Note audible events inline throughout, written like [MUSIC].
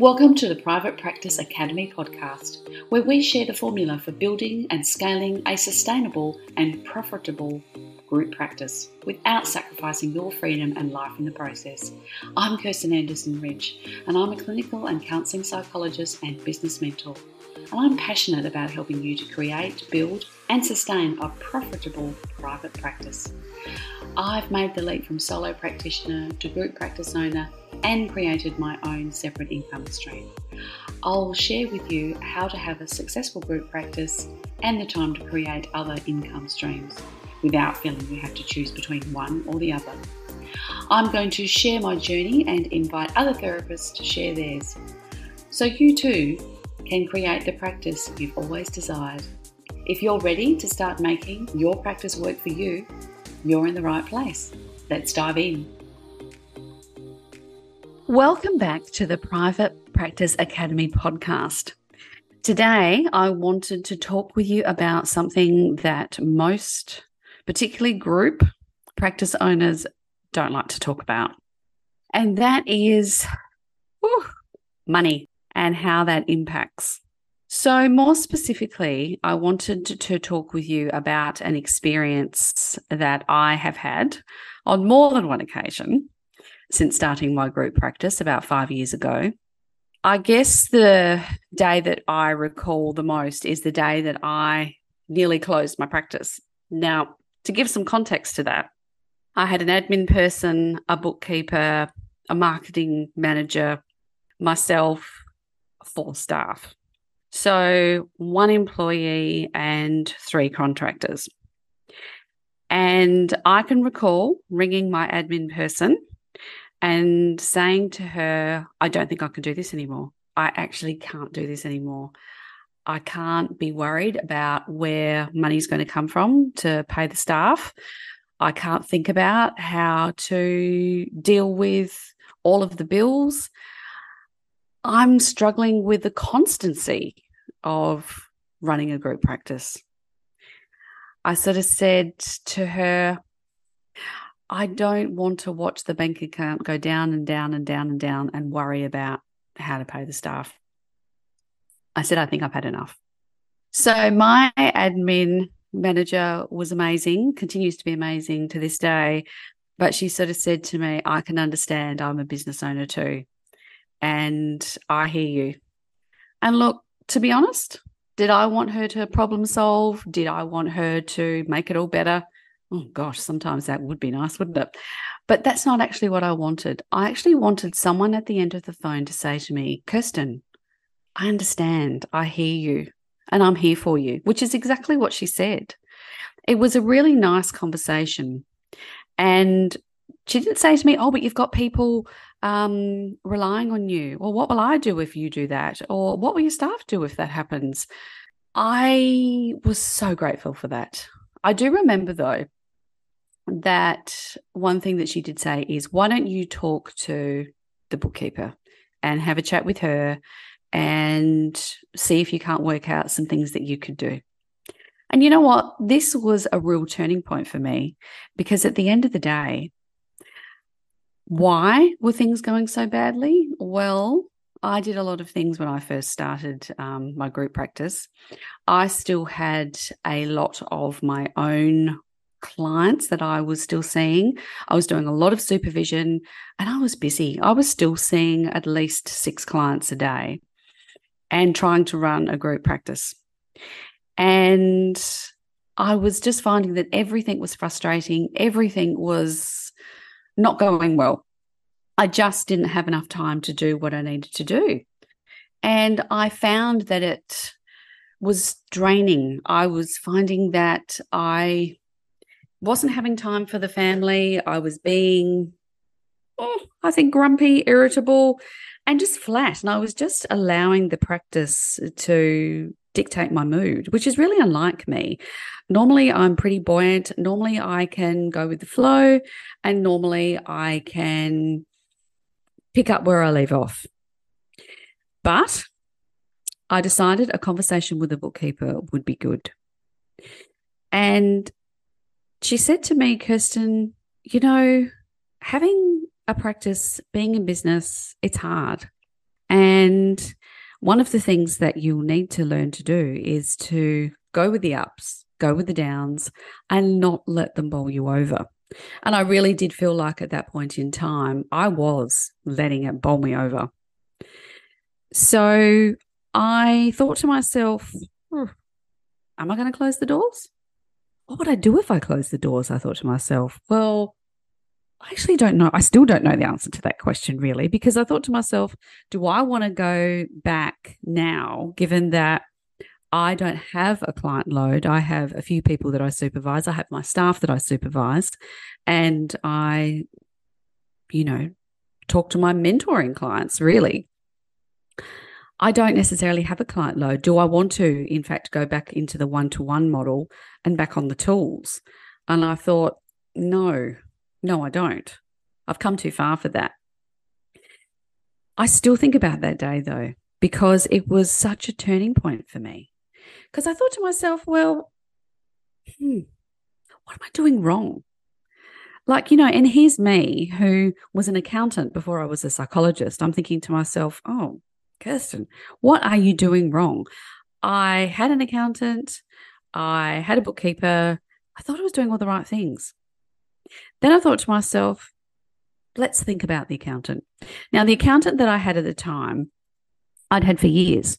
Welcome to the Private Practice Academy podcast, where we share the formula for building and scaling a sustainable and profitable group practice without sacrificing your freedom and life in the process. I'm Kerstin Anderson Ridge, and I'm a clinical and counselling psychologist and business mentor. And I'm passionate about helping you to create, build, and sustain a profitable private practice. I've made the leap from solo practitioner to group practice owner and created my own separate income stream. I'll share with you how to have a successful group practice and the time to create other income streams without feeling you have to choose between one or the other. I'm going to share my journey and invite other therapists to share theirs so you too can create the practice you've always desired. If you're ready to start making your practice work for you, you're in the right place. Let's dive in. Welcome back to the Private Practice Academy podcast. Today, I wanted to talk with you about something that most, particularly group practice owners, don't like to talk about. And that is whew, money and how that impacts. So, more specifically, I wanted to talk with you about an experience that I have had on more than one occasion since starting my group practice about five years ago. I guess the day that I recall the most is the day that I nearly closed my practice. Now, to give some context to that, I had an admin person, a bookkeeper, a marketing manager, myself, four staff. So, one employee and three contractors. And I can recall ringing my admin person and saying to her, I don't think I can do this anymore. I actually can't do this anymore. I can't be worried about where money's going to come from to pay the staff. I can't think about how to deal with all of the bills. I'm struggling with the constancy of running a group practice. I sort of said to her, I don't want to watch the bank account go down and down and down and down and worry about how to pay the staff. I said, I think I've had enough. So my admin manager was amazing, continues to be amazing to this day. But she sort of said to me, I can understand I'm a business owner too. And I hear you. And look, to be honest, did I want her to problem solve? Did I want her to make it all better? Oh gosh, sometimes that would be nice, wouldn't it? But that's not actually what I wanted. I actually wanted someone at the end of the phone to say to me, Kerstin, I understand. I hear you and I'm here for you, which is exactly what she said. It was a really nice conversation. And she didn't say to me, Oh, but you've got people um, relying on you. Or what will I do if you do that? Or what will your staff do if that happens? I was so grateful for that. I do remember, though, that one thing that she did say is, why don't you talk to the bookkeeper and have a chat with her and see if you can't work out some things that you could do? And you know what? This was a real turning point for me because at the end of the day, why were things going so badly? Well, I did a lot of things when I first started um, my group practice. I still had a lot of my own clients that I was still seeing. I was doing a lot of supervision and I was busy. I was still seeing at least six clients a day and trying to run a group practice. And I was just finding that everything was frustrating, everything was not going well. I just didn't have enough time to do what I needed to do. And I found that it was draining. I was finding that I wasn't having time for the family. I was being, oh, I think, grumpy, irritable, and just flat. And I was just allowing the practice to dictate my mood, which is really unlike me. Normally, I'm pretty buoyant. Normally, I can go with the flow, and normally, I can pick up where I leave off. But I decided a conversation with a bookkeeper would be good. And she said to me, Kerstin, you know, having a practice, being in business, it's hard. And one of the things that you'll need to learn to do is to go with the ups, go with the downs, and not let them bowl you over. And I really did feel like at that point in time, I was letting it bowl me over. So I thought to myself, hmm, am I going to close the doors? What would I do if I closed the doors? I thought to myself, well, I actually don't know. I still don't know the answer to that question, really, because I thought to myself, do I want to go back now, given that I don't have a client load? I have a few people that I supervise, I have my staff that I supervised, and I, you know, talk to my mentoring clients, really. I don't necessarily have a client load. Do I want to, in fact, go back into the one to one model and back on the tools? And I thought, no, no, I don't. I've come too far for that. I still think about that day though, because it was such a turning point for me. Because I thought to myself, well, hmm, what am I doing wrong? Like, you know, and here's me who was an accountant before I was a psychologist. I'm thinking to myself, oh, Kerstin, what are you doing wrong? I had an accountant, I had a bookkeeper. I thought I was doing all the right things. Then I thought to myself, let's think about the accountant. Now, the accountant that I had at the time, I'd had for years.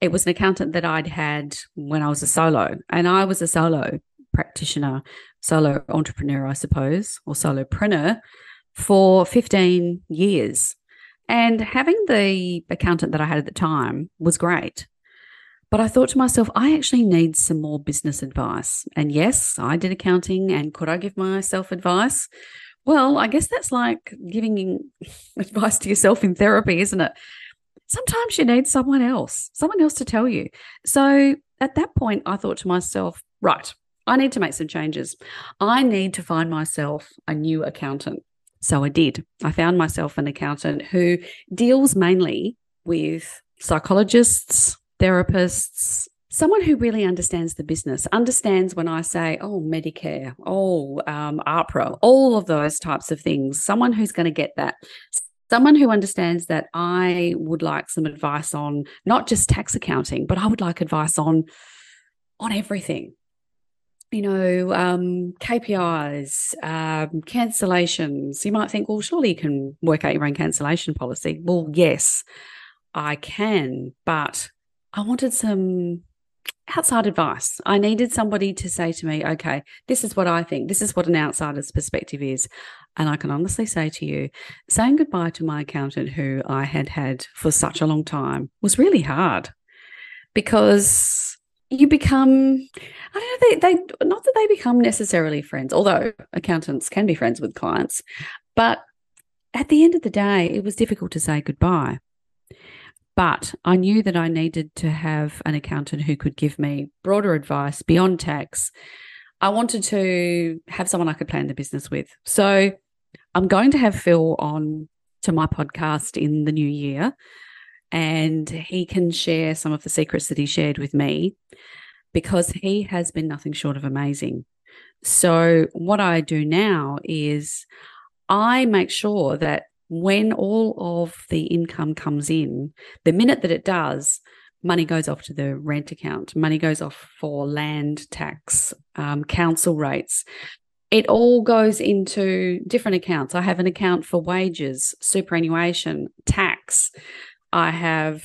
It was an accountant that I'd had when I was a solo, and I was a solo practitioner, solo entrepreneur, I suppose, or solopreneur for 15 years. And having the accountant that I had at the time was great. But I thought to myself, I actually need some more business advice. And yes, I did accounting. And could I give myself advice? Well, I guess that's like giving [LAUGHS] advice to yourself in therapy, isn't it? Sometimes you need someone else, someone else to tell you. So at that point, I thought to myself, right, I need to make some changes. I need to find myself a new accountant. So I did. I found myself an accountant who deals mainly with psychologists, therapists, someone who really understands the business, understands when I say, oh, Medicare, oh, um, AHPRA, all of those types of things, someone who's going to get that. Someone who understands that I would like some advice on not just tax accounting, but I would like advice on on everything you know, um, KPIs, um, cancellations. You might think, well, surely you can work out your own cancellation policy. Well, yes, I can, but I wanted some outside advice. I needed somebody to say to me, okay, this is what I think. This is what an outsider's perspective is. And I can honestly say to you, saying goodbye to my accountant, who I had had for such a long time, was really hard because you become, I don't know, they, they, not that they become necessarily friends, although accountants can be friends with clients, but at the end of the day, it was difficult to say goodbye. But I knew that I needed to have an accountant who could give me broader advice beyond tax. I wanted to have someone I could plan the business with. So I'm going to have Phil on to my podcast in the new year, and he can share some of the secrets that he shared with me because he has been nothing short of amazing. So, what I do now is I make sure that when all of the income comes in, the minute that it does, money goes off to the rent account, money goes off for land tax, um, council rates. It all goes into different accounts. I have an account for wages, superannuation, tax. I have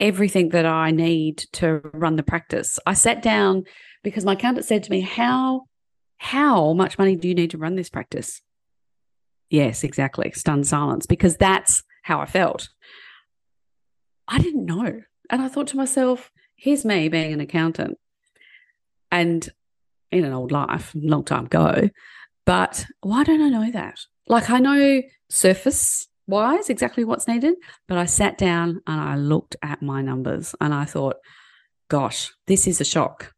everything that I need to run the practice. I sat down because my accountant said to me, How how much money do you need to run this practice? Yes, exactly. Stunned silence because that's how I felt. I didn't know. And I thought to myself, here's me being an accountant and in an old life, long time ago. But why don't I know that? Like, I know surface wise exactly what's needed, but I sat down and I looked at my numbers and I thought, gosh, this is a shock.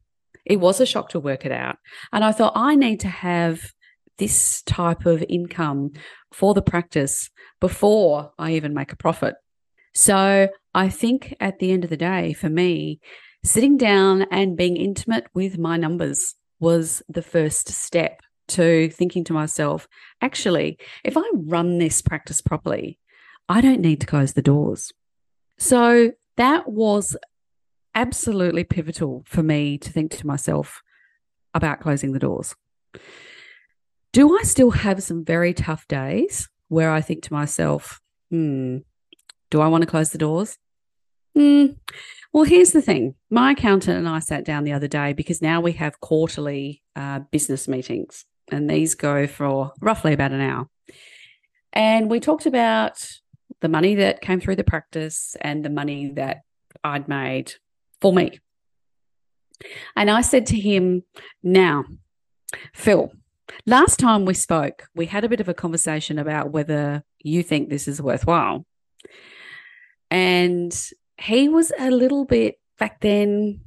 It was a shock to work it out. And I thought, I need to have this type of income for the practice before I even make a profit. So I think at the end of the day, for me, sitting down and being intimate with my numbers was the first step to thinking to myself, actually, if I run this practice properly, I don't need to close the doors. So that was absolutely pivotal for me to think to myself about closing the doors. Do I still have some very tough days where I think to myself, hmm, do I want to close the doors? Hmm. Well, here's the thing. My accountant and I sat down the other day because now we have quarterly uh, business meetings, and these go for roughly about an hour. And we talked about the money that came through the practice and the money that I'd made for me. And I said to him, Now, Phil, last time we spoke, we had a bit of a conversation about whether you think this is worthwhile. And he was a little bit back then,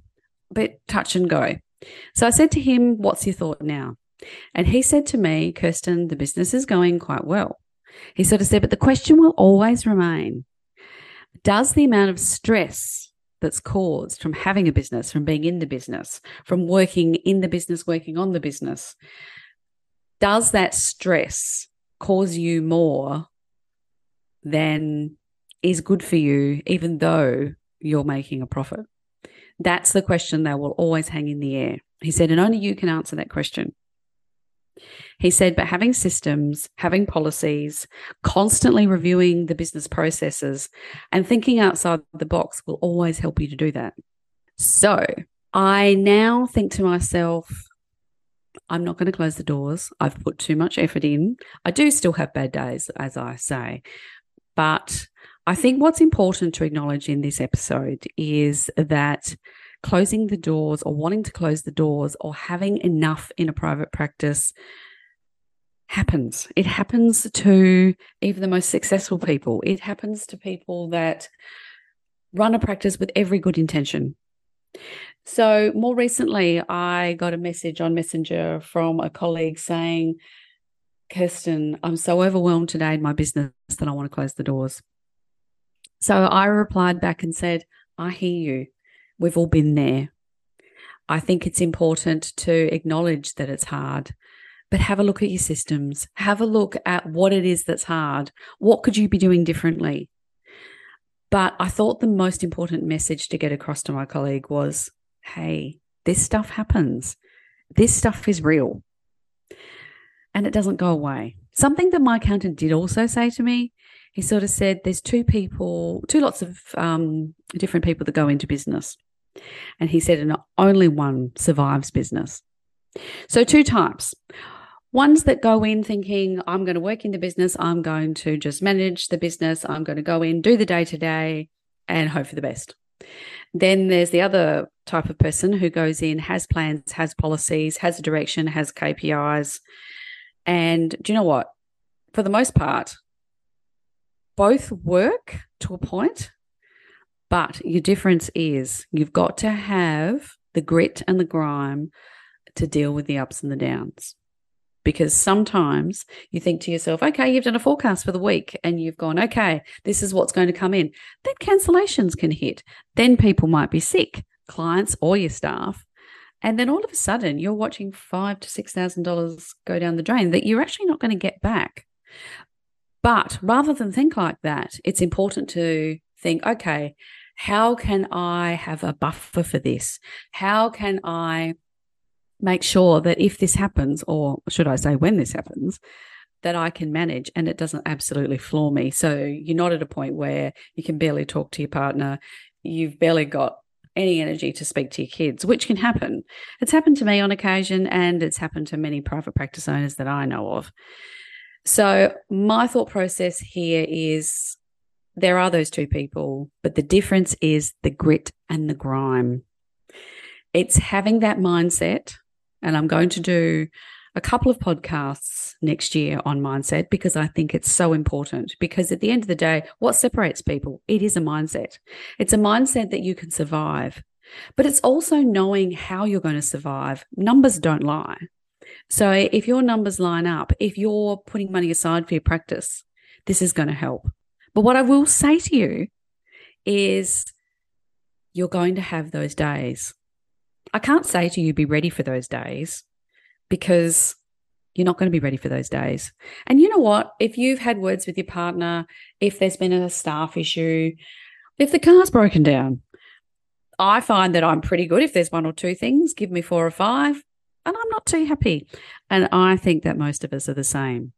a bit touch and go. So I said to him, What's your thought now? And he said to me, Kerstin, the business is going quite well. He sort of said, But the question will always remain Does the amount of stress that's caused from having a business, from being in the business, from working in the business, working on the business, does that stress cause you more than is good for you, even though you're making a profit? That's the question that will always hang in the air. He said, and only you can answer that question. He said, but having systems, having policies, constantly reviewing the business processes, and thinking outside the box will always help you to do that. So I now think to myself, I'm not going to close the doors. I've put too much effort in. I do still have bad days, as I say, but I think what's important to acknowledge in this episode is that closing the doors or wanting to close the doors or having enough in a private practice happens. It happens to even the most successful people. It happens to people that run a practice with every good intention. So, more recently, I got a message on Messenger from a colleague saying, Kerstin, I'm so overwhelmed today in my business that I want to close the doors. So I replied back and said, I hear you. We've all been there. I think it's important to acknowledge that it's hard, but have a look at your systems. Have a look at what it is that's hard. What could you be doing differently? But I thought the most important message to get across to my colleague was hey, this stuff happens. This stuff is real and it doesn't go away. Something that my accountant did also say to me he sort of said there's two people, two lots of um, different people that go into business. And he said, and only one survives business. So, two types. Ones that go in thinking, I'm going to work in the business, I'm going to just manage the business, I'm going to go in, do the day to day, and hope for the best. Then there's the other type of person who goes in, has plans, has policies, has a direction, has KPIs. And do you know what? For the most part, both work to a point, but your difference is you've got to have the grit and the grime to deal with the ups and the downs. Because sometimes you think to yourself, okay, you've done a forecast for the week and you've gone, okay, this is what's going to come in. Then cancellations can hit. Then people might be sick, clients or your staff. And then all of a sudden you're watching five to six thousand dollars go down the drain that you're actually not going to get back. But rather than think like that, it's important to think, okay, how can I have a buffer for this? How can I make sure that if this happens, or should I say when this happens, that I can manage and it doesn't absolutely floor me. So you're not at a point where you can barely talk to your partner, you've barely got any energy to speak to your kids, which can happen. It's happened to me on occasion and it's happened to many private practice owners that I know of. So, my thought process here is there are those two people, but the difference is the grit and the grime. It's having that mindset. And I'm going to do a couple of podcasts next year on mindset because I think it's so important. Because at the end of the day, what separates people? It is a mindset. It's a mindset that you can survive, but it's also knowing how you're going to survive. Numbers don't lie. So if your numbers line up, if you're putting money aside for your practice, this is going to help. But what I will say to you is you're going to have those days. I can't say to you, be ready for those days because you're not going to be ready for those days. And you know what? If you've had words with your partner, if there's been a staff issue, If the car's broken down, I find that I'm pretty good. If there's one or two things, give me four or five, and I'm not too happy. And I think that most of us are the same.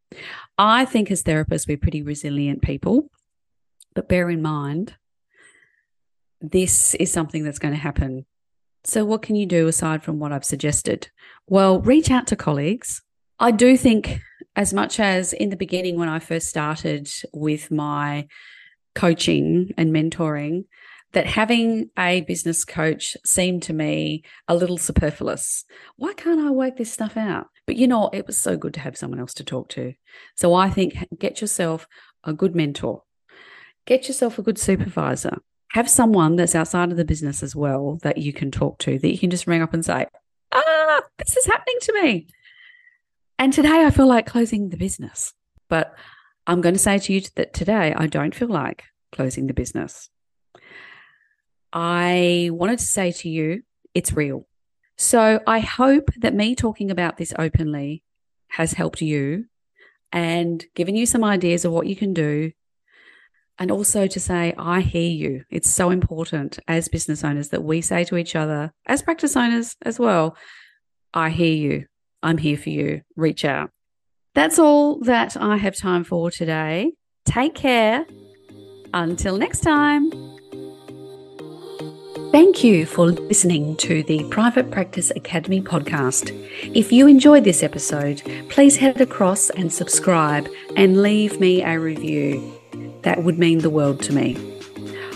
I think as therapists, we're pretty resilient people. But bear in mind, this is something that's going to happen. So, what can you do aside from what I've suggested? Well, reach out to colleagues. I do think, as much as in the beginning when I first started with my coaching and mentoring, that having a business coach seemed to me a little superfluous. Why can't I work this stuff out? But you know, it was so good to have someone else to talk to. So I think get yourself a good mentor, get yourself a good supervisor, have someone that's outside of the business as well that you can talk to, that you can just ring up and say, ah, this is happening to me. And today I feel like closing the business. But I'm going to say to you that today I don't feel like closing the business. I wanted to say to you, it's real. So I hope that me talking about this openly has helped you and given you some ideas of what you can do and also to say, I hear you. It's so important as business owners that we say to each other, as practice owners as well, I hear you. I'm here for you. Reach out. That's all that I have time for today. Take care. Until next time. Thank you for listening to the Private Practice Academy podcast. If you enjoyed this episode, please head across and subscribe and leave me a review. That would mean the world to me.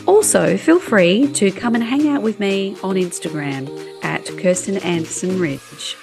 Also, feel free to come and hang out with me on Instagram at Kerstin Anderson Ridge.